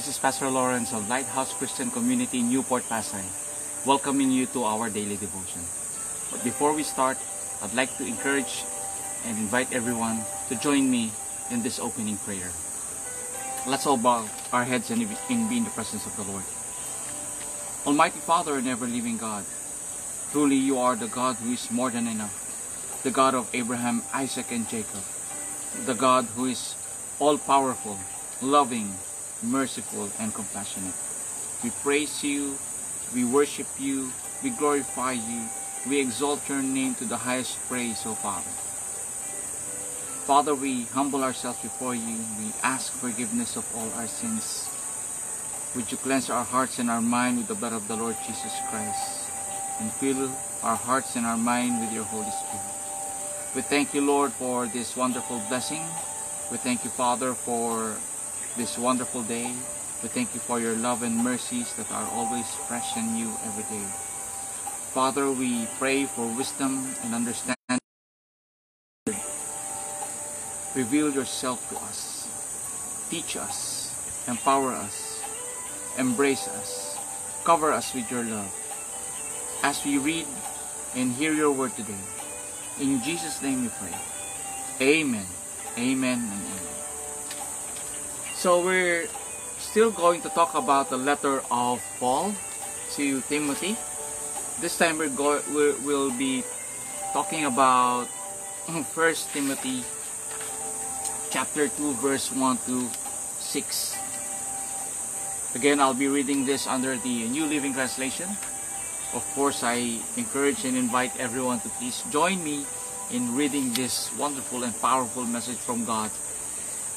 This is Pastor Lawrence of Lighthouse Christian Community, Newport, Pasay, welcoming you to our daily devotion. But before we start, I'd like to encourage and invite everyone to join me in this opening prayer. Let's all bow our heads and be in the presence of the Lord. Almighty Father and ever-living God, truly you are the God who is more than enough, the God of Abraham, Isaac, and Jacob, the God who is all-powerful, loving, merciful, and compassionate. We praise you, we worship you, we glorify you, we exalt your name to the highest praise, O Father. Father, we humble ourselves before you. We ask forgiveness of all our sins. Would you cleanse our hearts and our mind with the blood of the Lord Jesus Christ and fill our hearts and our mind with your Holy Spirit. We thank you, Lord, for this wonderful blessing. We thank you, Father, for this wonderful day. We thank you for your love and mercies that are always fresh and new every day. Father, we pray for wisdom and understanding. Reveal yourself to us. Teach us. Empower us. Embrace us. Cover us with your love. As we read and hear your word today, in Jesus' name we pray. Amen. Amen and amen. So we're still going to talk about the letter of Paul to Timothy. This time we're go we will be talking about First Timothy chapter 2 verse 1 to 6. Again, I'll be reading this under the New Living Translation. Of course, I encourage and invite everyone to please join me in reading this wonderful and powerful message from God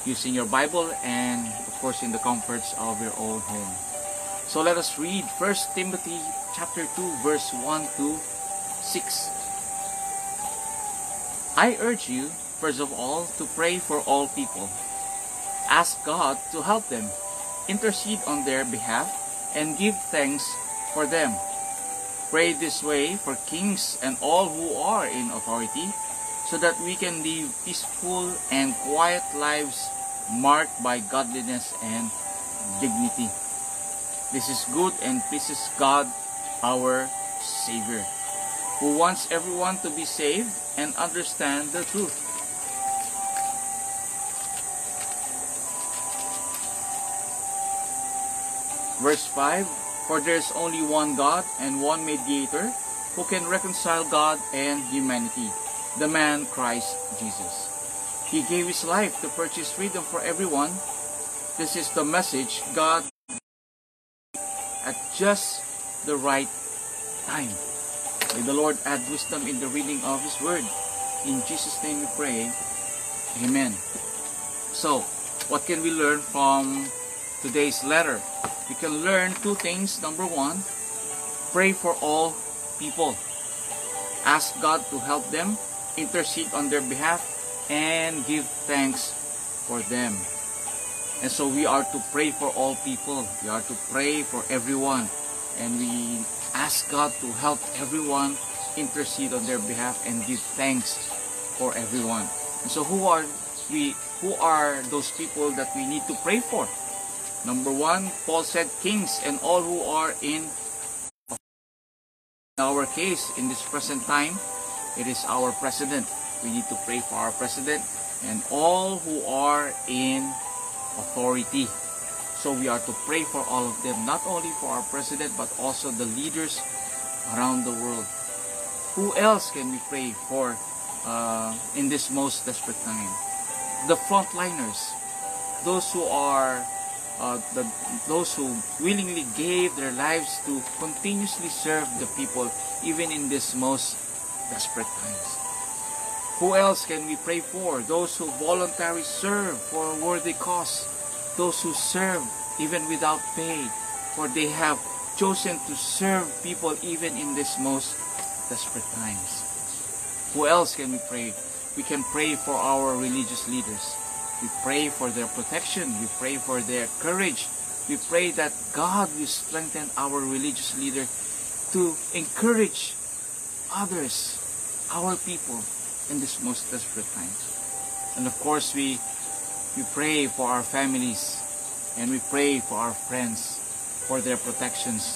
using your Bible and of course in the comforts of your own home. So let us read 1 Timothy chapter 2 verse 1 to 6. I urge you first of all to pray for all people. Ask God to help them, intercede on their behalf, and give thanks for them. Pray this way for kings and all who are in authority, so that we can live peaceful and quiet lives marked by godliness and dignity. This is good and pleases God, our Savior, who wants everyone to be saved and understand the truth. Verse 5 For there is only one God and one mediator who can reconcile God and humanity, the man Christ Jesus. He gave his life to purchase freedom for everyone. This is the message God at just the right time. May the Lord add wisdom in the reading of His Word. In Jesus' name we pray. Amen. So, what can we learn from today's letter? We can learn two things. Number one, pray for all people. Ask God to help them, intercede on their behalf, and give thanks for them. And so we are to pray for all people. We are to pray for everyone. And we ask God to help everyone intercede on their behalf and give thanks for everyone. And so who are we who are those people that we need to pray for? Number one, Paul said kings and all who are in our case in this present time, it is our president. We need to pray for our president and all who are in authority. So we are to pray for all of them, not only for our president, but also the leaders around the world. Who else can we pray for uh, in this most desperate time? The frontliners, those who are, uh, the, those who willingly gave their lives to continuously serve the people, even in this most desperate times. Who else can we pray for? Those who voluntarily serve for a worthy cause. Those who serve even without pay. For they have chosen to serve people even in this most desperate times. Who else can we pray? We can pray for our religious leaders. We pray for their protection. We pray for their courage. We pray that God will strengthen our religious leader to encourage others, our people, in this most desperate times. And of course, we we pray for our families, And we pray for our friends, for their protections,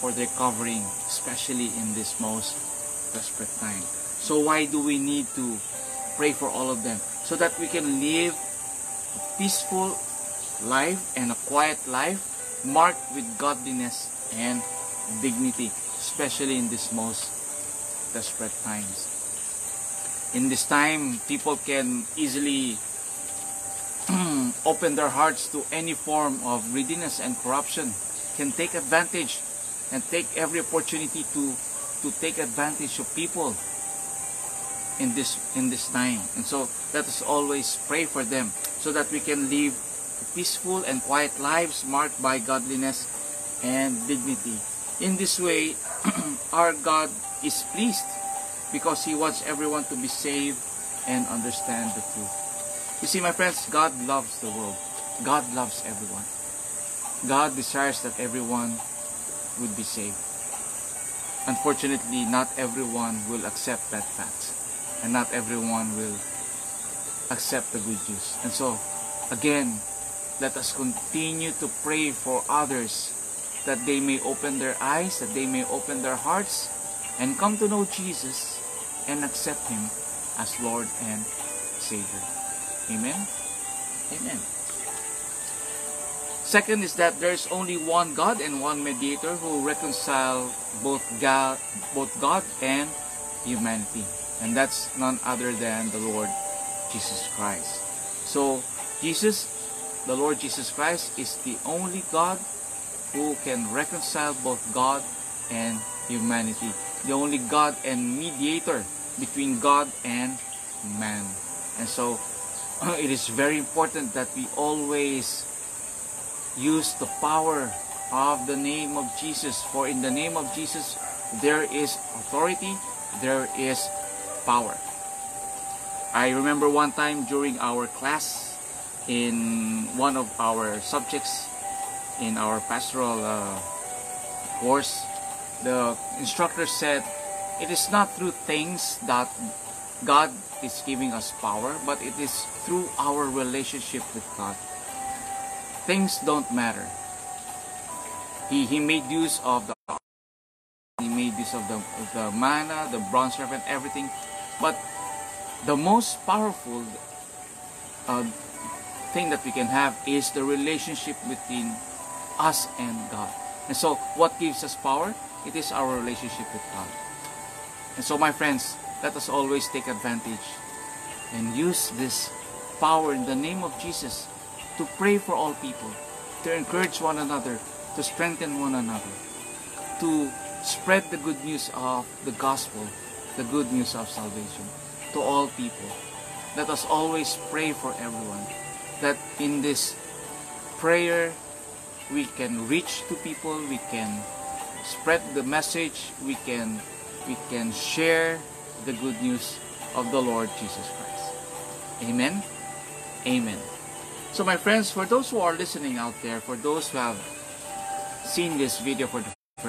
for their covering, especially in this most desperate time. So why do we need to pray for all of them? So that we can live a peaceful life and a quiet life marked with godliness and dignity, especially in this most desperate times. In this time, people can easily open their hearts to any form of greediness and corruption, can take advantage and take every opportunity to to take advantage of people in this in this time. And so let us always pray for them so that we can live peaceful and quiet lives marked by godliness and dignity. In this way, our God is pleased because He wants everyone to be saved and understand the truth. You see, my friends, God loves the world. God loves everyone. God desires that everyone would be saved. Unfortunately, not everyone will accept that fact. And not everyone will accept the good news. And so, again, let us continue to pray for others that they may open their eyes, that they may open their hearts, and come to know Jesus and accept Him as Lord and Savior. Amen? Amen. Second is that there is only one God and one mediator who reconcile both God, both God and humanity. And that's none other than the Lord Jesus Christ. So, Jesus, the Lord Jesus Christ, is the only God who can reconcile both God and humanity. The only God and mediator between God and man. And so, it is very important that we always use the power of the name of Jesus. For in the name of Jesus, there is authority, there is power. I remember one time during our class in one of our subjects in our pastoral uh, course, the instructor said, It is not through things that God is giving us power, but it is through our relationship with God. Things don't matter. He, he made use of the he made use of the, the manna, the bronze serpent, everything. But the most powerful uh, thing that we can have is the relationship between us and God. And so, what gives us power? It is our relationship with God. And so, my friends, let us always take advantage and use this power in the name of Jesus to pray for all people, to encourage one another, to strengthen one another, to spread the good news of the gospel, the good news of salvation to all people. Let us always pray for everyone that in this prayer we can reach to people, we can spread the message, we can we can share the good news of the Lord Jesus Christ. Amen. Amen. So my friends, for those who are listening out there, for those who have seen this video for the first time,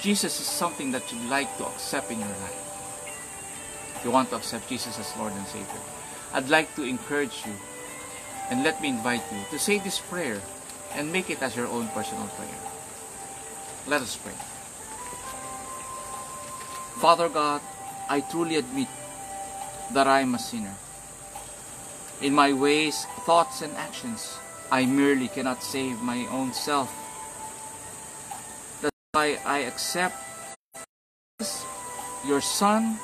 Jesus is something that you'd like to accept in your life. If you want to accept Jesus as Lord and Savior, I'd like to encourage you and let me invite you to say this prayer and make it as your own personal prayer. Let us pray. Father God, I truly admit that I am a sinner. In my ways, thoughts, and actions, I merely cannot save my own self. That's why I accept your Son,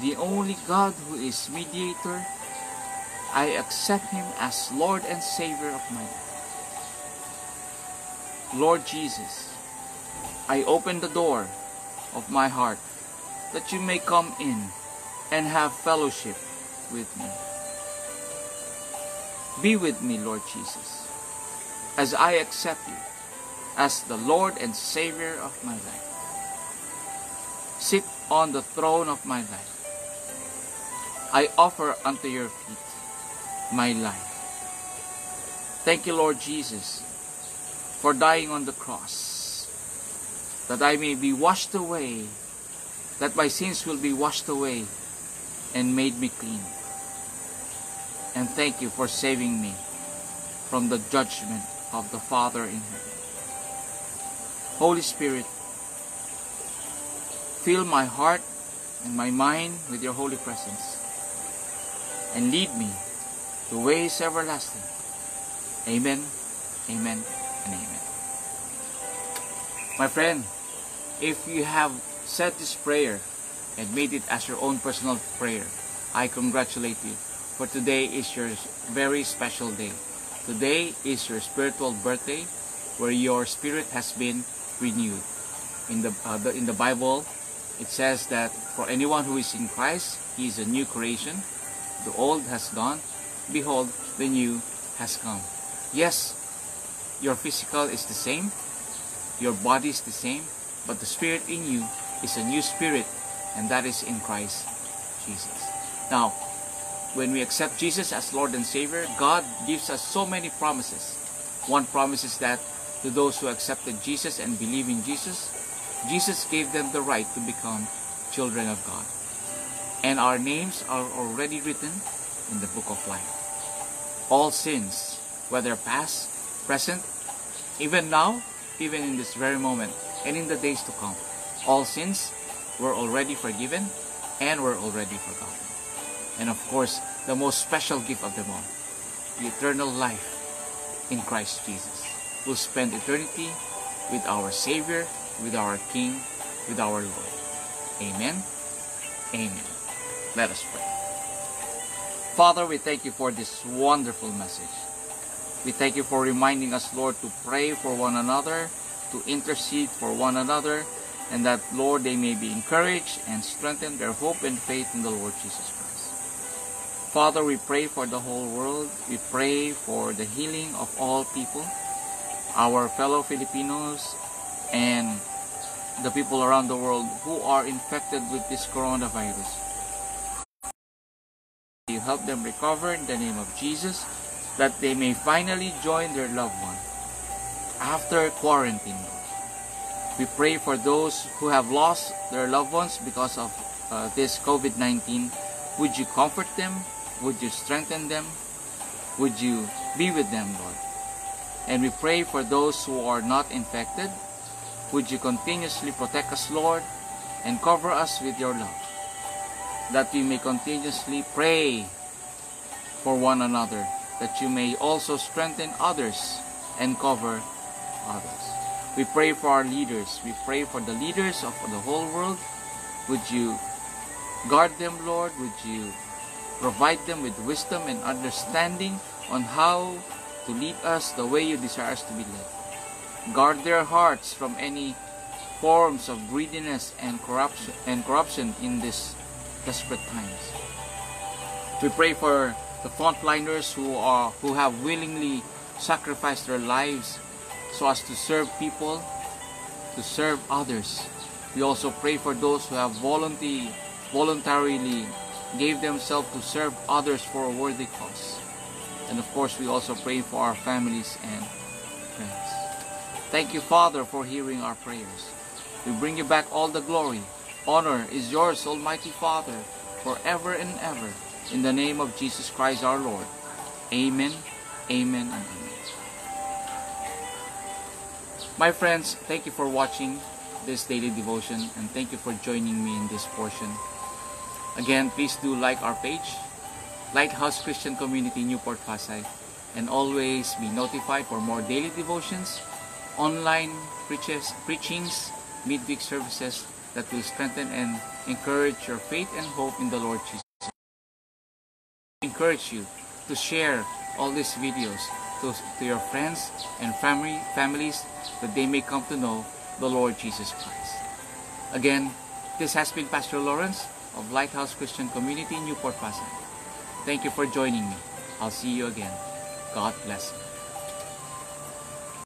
the only God who is mediator. I accept Him as Lord and Savior of my life. Lord Jesus, I open the door of my heart that you may come in and have fellowship with me. Be with me, Lord Jesus, as I accept you as the Lord and Savior of my life. Sit on the throne of my life. I offer unto your feet my life. Thank you, Lord Jesus, for dying on the cross, that I may be washed away that my sins will be washed away and made me clean. And thank you for saving me from the judgment of the Father in heaven. Holy Spirit, fill my heart and my mind with your holy presence and lead me to ways everlasting. Amen, amen, and amen. My friend, if you have said this prayer and made it as your own personal prayer, I congratulate you. For today is your very special day. Today is your spiritual birthday where your spirit has been renewed. In the, uh, the, in the Bible, it says that for anyone who is in Christ, he is a new creation. The old has gone. Behold, the new has come. Yes, your physical is the same. Your body is the same. But the spirit in you is a new spirit. And that is in Christ Jesus. Now, when we accept Jesus as Lord and Savior, God gives us so many promises. One promise is that to those who accepted Jesus and believe in Jesus, Jesus gave them the right to become children of God. And our names are already written in the book of life. All sins, whether past, present, even now, even in this very moment, and in the days to come, all sins were already forgiven and were already forgotten. And of course, the most special gift of them all, the eternal life in Christ Jesus. We'll spend eternity with our Savior, with our King, with our Lord. Amen. Amen. Let us pray. Father, we thank you for this wonderful message. We thank you for reminding us, Lord, to pray for one another, to intercede for one another, and that, Lord, they may be encouraged and strengthen their hope and faith in the Lord Jesus Christ. Father, we pray for the whole world. We pray for the healing of all people, our fellow Filipinos, and the people around the world who are infected with this coronavirus. You help them recover in the name of Jesus, that they may finally join their loved one after quarantine. We pray for those who have lost their loved ones because of uh, this COVID-19. Would you comfort them? Would you strengthen them? Would you be with them, Lord? And we pray for those who are not infected. Would you continuously protect us, Lord, and cover us with your love, that we may continuously pray for one another, that you may also strengthen others and cover others. We pray for our leaders. We pray for the leaders of the whole world. Would you guard them, Lord? Would you provide them with wisdom and understanding on how to lead us the way you desire us to be led? Guard their hearts from any forms of greediness and corruption and corruption in these desperate times. We pray for the frontliners who are who have willingly sacrificed their lives so as to serve people, to serve others. We also pray for those who have voluntarily, voluntarily gave themselves to serve others for a worthy cause. And of course, we also pray for our families and friends. Thank you, Father, for hearing our prayers. We bring you back all the glory. Honor is yours, Almighty Father, forever and ever. In the name of Jesus Christ our Lord. Amen, amen, and amen. My friends, thank you for watching this daily devotion and thank you for joining me in this portion. Again, please do like our page, Lighthouse Christian Community Newport Pasay, and always be notified for more daily devotions, online preaches, preachings, midweek services that will strengthen and encourage your faith and hope in the Lord Jesus. Encourage you to share all these videos to, to your friends and family families that they may come to know the Lord Jesus Christ. Again, this has been Pastor Lawrence of Lighthouse Christian Community, Newport Pasay. Thank you for joining me. I'll see you again. God bless you.